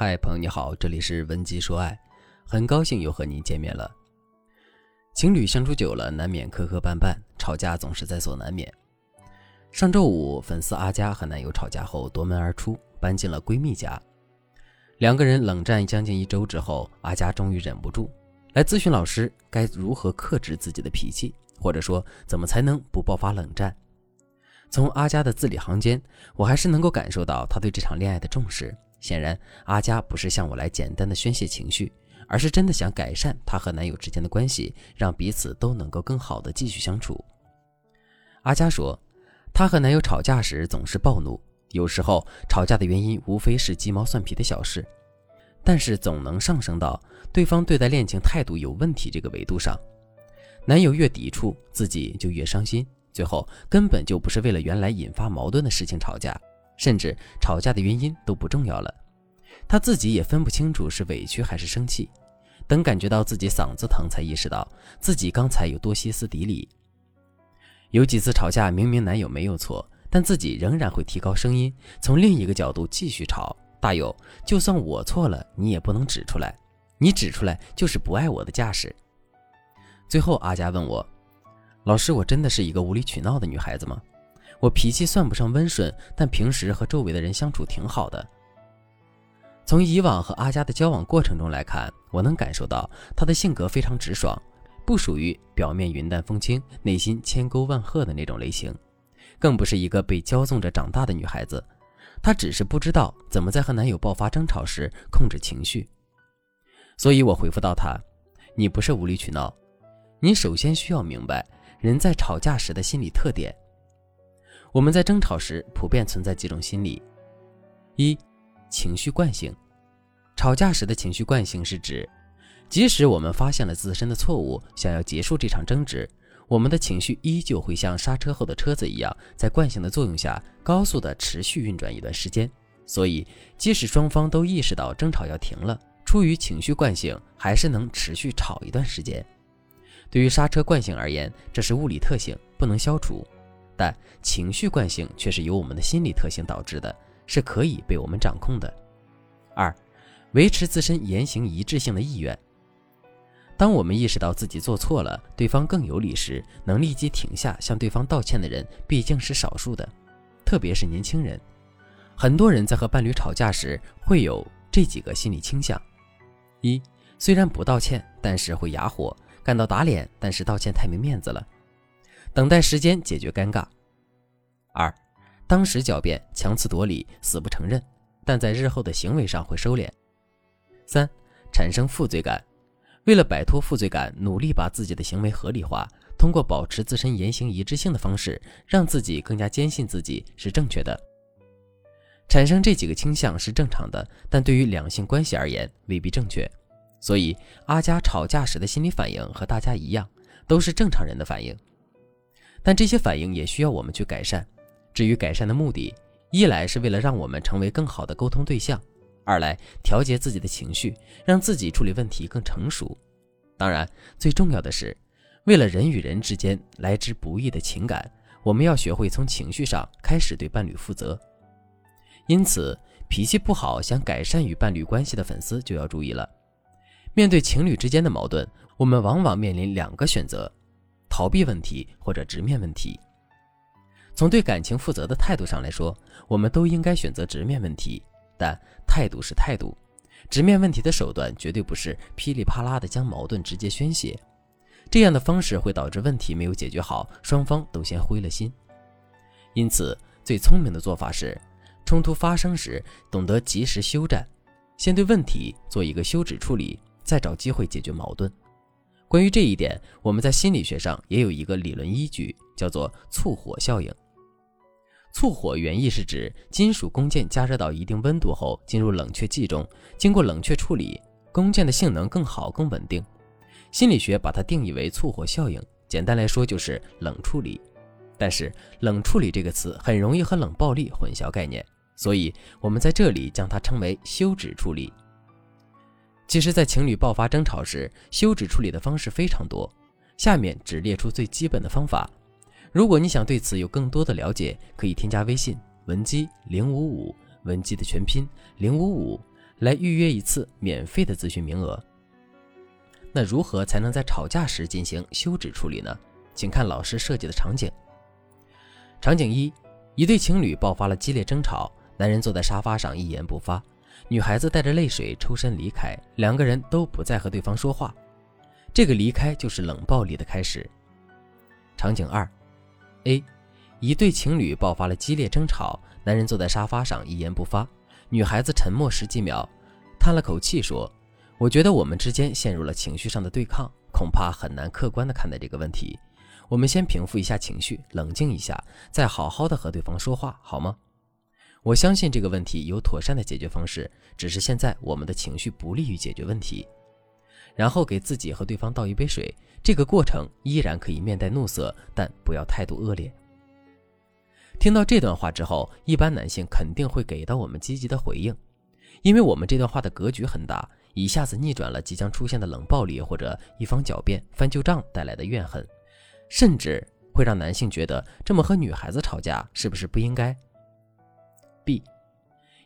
嗨，朋友你好，这里是文姬说爱，很高兴又和你见面了。情侣相处久了，难免磕磕绊绊，吵架总是在所难免。上周五，粉丝阿佳和男友吵架后夺门而出，搬进了闺蜜家。两个人冷战将近一周之后，阿佳终于忍不住来咨询老师，该如何克制自己的脾气，或者说怎么才能不爆发冷战。从阿佳的字里行间，我还是能够感受到她对这场恋爱的重视。显然，阿佳不是向我来简单的宣泄情绪，而是真的想改善她和男友之间的关系，让彼此都能够更好的继续相处。阿佳说，她和男友吵架时总是暴怒，有时候吵架的原因无非是鸡毛蒜皮的小事，但是总能上升到对方对待恋情态度有问题这个维度上。男友越抵触，自己就越伤心，最后根本就不是为了原来引发矛盾的事情吵架。甚至吵架的原因都不重要了，他自己也分不清楚是委屈还是生气。等感觉到自己嗓子疼，才意识到自己刚才有多歇斯底里。有几次吵架，明明男友没有错，但自己仍然会提高声音，从另一个角度继续吵。大有就算我错了，你也不能指出来，你指出来就是不爱我的架势。最后，阿佳问我：“老师，我真的是一个无理取闹的女孩子吗？”我脾气算不上温顺，但平时和周围的人相处挺好的。从以往和阿佳的交往过程中来看，我能感受到她的性格非常直爽，不属于表面云淡风轻、内心千沟万壑的那种类型，更不是一个被骄纵着长大的女孩子。她只是不知道怎么在和男友爆发争吵时控制情绪。所以我回复到她：“你不是无理取闹，你首先需要明白人在吵架时的心理特点。”我们在争吵时普遍存在几种心理：一、情绪惯性。吵架时的情绪惯性是指，即使我们发现了自身的错误，想要结束这场争执，我们的情绪依旧会像刹车后的车子一样，在惯性的作用下高速的持续运转一段时间。所以，即使双方都意识到争吵要停了，出于情绪惯性，还是能持续吵一段时间。对于刹车惯性而言，这是物理特性，不能消除。但情绪惯性却是由我们的心理特性导致的，是可以被我们掌控的。二，维持自身言行一致性的意愿。当我们意识到自己做错了，对方更有理时，能立即停下向对方道歉的人毕竟是少数的，特别是年轻人。很多人在和伴侣吵架时会有这几个心理倾向：一，虽然不道歉，但是会哑火，感到打脸，但是道歉太没面子了。等待时间解决尴尬。二，当时狡辩、强词夺理、死不承认，但在日后的行为上会收敛。三，产生负罪感，为了摆脱负罪感，努力把自己的行为合理化，通过保持自身言行一致性的方式，让自己更加坚信自己是正确的。产生这几个倾向是正常的，但对于两性关系而言未必正确。所以阿佳吵架时的心理反应和大家一样，都是正常人的反应。但这些反应也需要我们去改善。至于改善的目的，一来是为了让我们成为更好的沟通对象，二来调节自己的情绪，让自己处理问题更成熟。当然，最重要的是，为了人与人之间来之不易的情感，我们要学会从情绪上开始对伴侣负责。因此，脾气不好想改善与伴侣关系的粉丝就要注意了。面对情侣之间的矛盾，我们往往面临两个选择。逃避问题或者直面问题。从对感情负责的态度上来说，我们都应该选择直面问题。但态度是态度，直面问题的手段绝对不是噼里啪啦的将矛盾直接宣泄，这样的方式会导致问题没有解决好，双方都先灰了心。因此，最聪明的做法是，冲突发生时懂得及时休战，先对问题做一个休止处理，再找机会解决矛盾。关于这一点，我们在心理学上也有一个理论依据，叫做淬火效应。淬火原意是指金属工件加热到一定温度后进入冷却剂中，经过冷却处理，工件的性能更好、更稳定。心理学把它定义为淬火效应，简单来说就是冷处理。但是“冷处理”这个词很容易和冷暴力混淆概念，所以我们在这里将它称为休止处理。其实，在情侣爆发争吵时，休止处理的方式非常多。下面只列出最基本的方法。如果你想对此有更多的了解，可以添加微信文姬零五五，文姬的全拼零五五，来预约一次免费的咨询名额。那如何才能在吵架时进行休止处理呢？请看老师设计的场景。场景一：一对情侣爆发了激烈争吵，男人坐在沙发上一言不发，女孩子带着泪水抽身离开，两个人都不再和对方说话。这个离开就是冷暴力的开始。场景二：A，一对情侣爆发了激烈争吵，男人坐在沙发上一言不发，女孩子沉默十几秒，叹了口气说。我觉得我们之间陷入了情绪上的对抗，恐怕很难客观的看待这个问题。我们先平复一下情绪，冷静一下，再好好的和对方说话，好吗？我相信这个问题有妥善的解决方式，只是现在我们的情绪不利于解决问题。然后给自己和对方倒一杯水，这个过程依然可以面带怒色，但不要态度恶劣。听到这段话之后，一般男性肯定会给到我们积极的回应，因为我们这段话的格局很大。一下子逆转了即将出现的冷暴力或者一方狡辩翻旧账带来的怨恨，甚至会让男性觉得这么和女孩子吵架是不是不应该？B，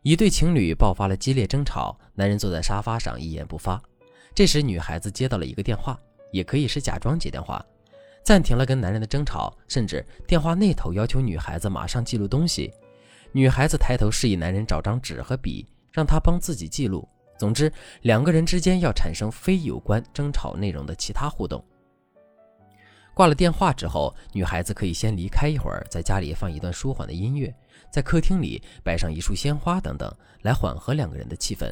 一对情侣爆发了激烈争吵，男人坐在沙发上一言不发。这时女孩子接到了一个电话，也可以是假装接电话，暂停了跟男人的争吵，甚至电话那头要求女孩子马上记录东西。女孩子抬头示意男人找张纸和笔，让他帮自己记录。总之，两个人之间要产生非有关争吵内容的其他互动。挂了电话之后，女孩子可以先离开一会儿，在家里放一段舒缓的音乐，在客厅里摆上一束鲜花等等，来缓和两个人的气氛。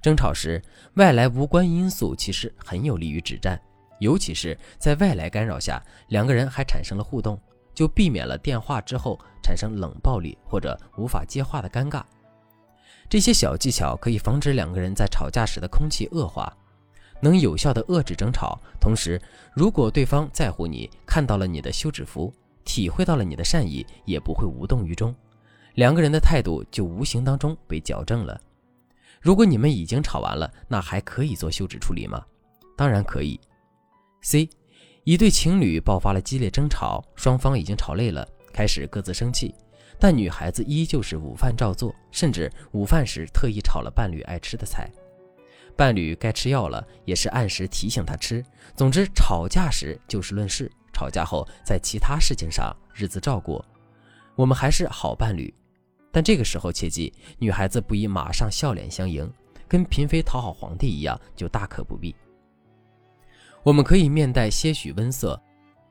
争吵时，外来无关因素其实很有利于止战，尤其是在外来干扰下，两个人还产生了互动，就避免了电话之后产生冷暴力或者无法接话的尴尬。这些小技巧可以防止两个人在吵架时的空气恶化，能有效的遏制争吵。同时，如果对方在乎你，看到了你的休止符，体会到了你的善意，也不会无动于衷，两个人的态度就无形当中被矫正了。如果你们已经吵完了，那还可以做休止处理吗？当然可以。C，一对情侣爆发了激烈争吵，双方已经吵累了，开始各自生气。但女孩子依旧是午饭照做，甚至午饭时特意炒了伴侣爱吃的菜。伴侣该吃药了，也是按时提醒他吃。总之，吵架时就事论事，吵架后在其他事情上日子照过。我们还是好伴侣，但这个时候切记，女孩子不宜马上笑脸相迎，跟嫔妃讨好皇帝一样，就大可不必。我们可以面带些许温色，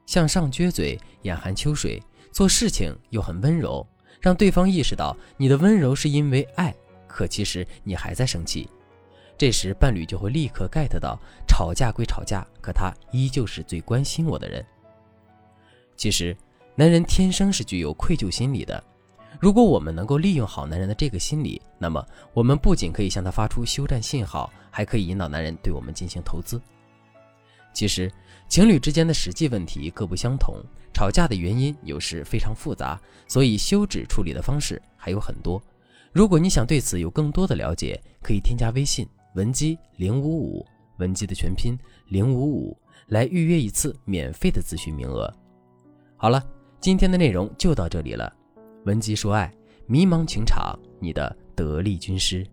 向上撅嘴，眼含秋水，做事情又很温柔。让对方意识到你的温柔是因为爱，可其实你还在生气。这时伴侣就会立刻 get 到，吵架归吵架，可他依旧是最关心我的人。其实，男人天生是具有愧疚心理的。如果我们能够利用好男人的这个心理，那么我们不仅可以向他发出休战信号，还可以引导男人对我们进行投资。其实，情侣之间的实际问题各不相同，吵架的原因有时非常复杂，所以休止处理的方式还有很多。如果你想对此有更多的了解，可以添加微信文姬零五五，文姬的全拼零五五，来预约一次免费的咨询名额。好了，今天的内容就到这里了。文姬说爱，迷茫情场，你的得力军师。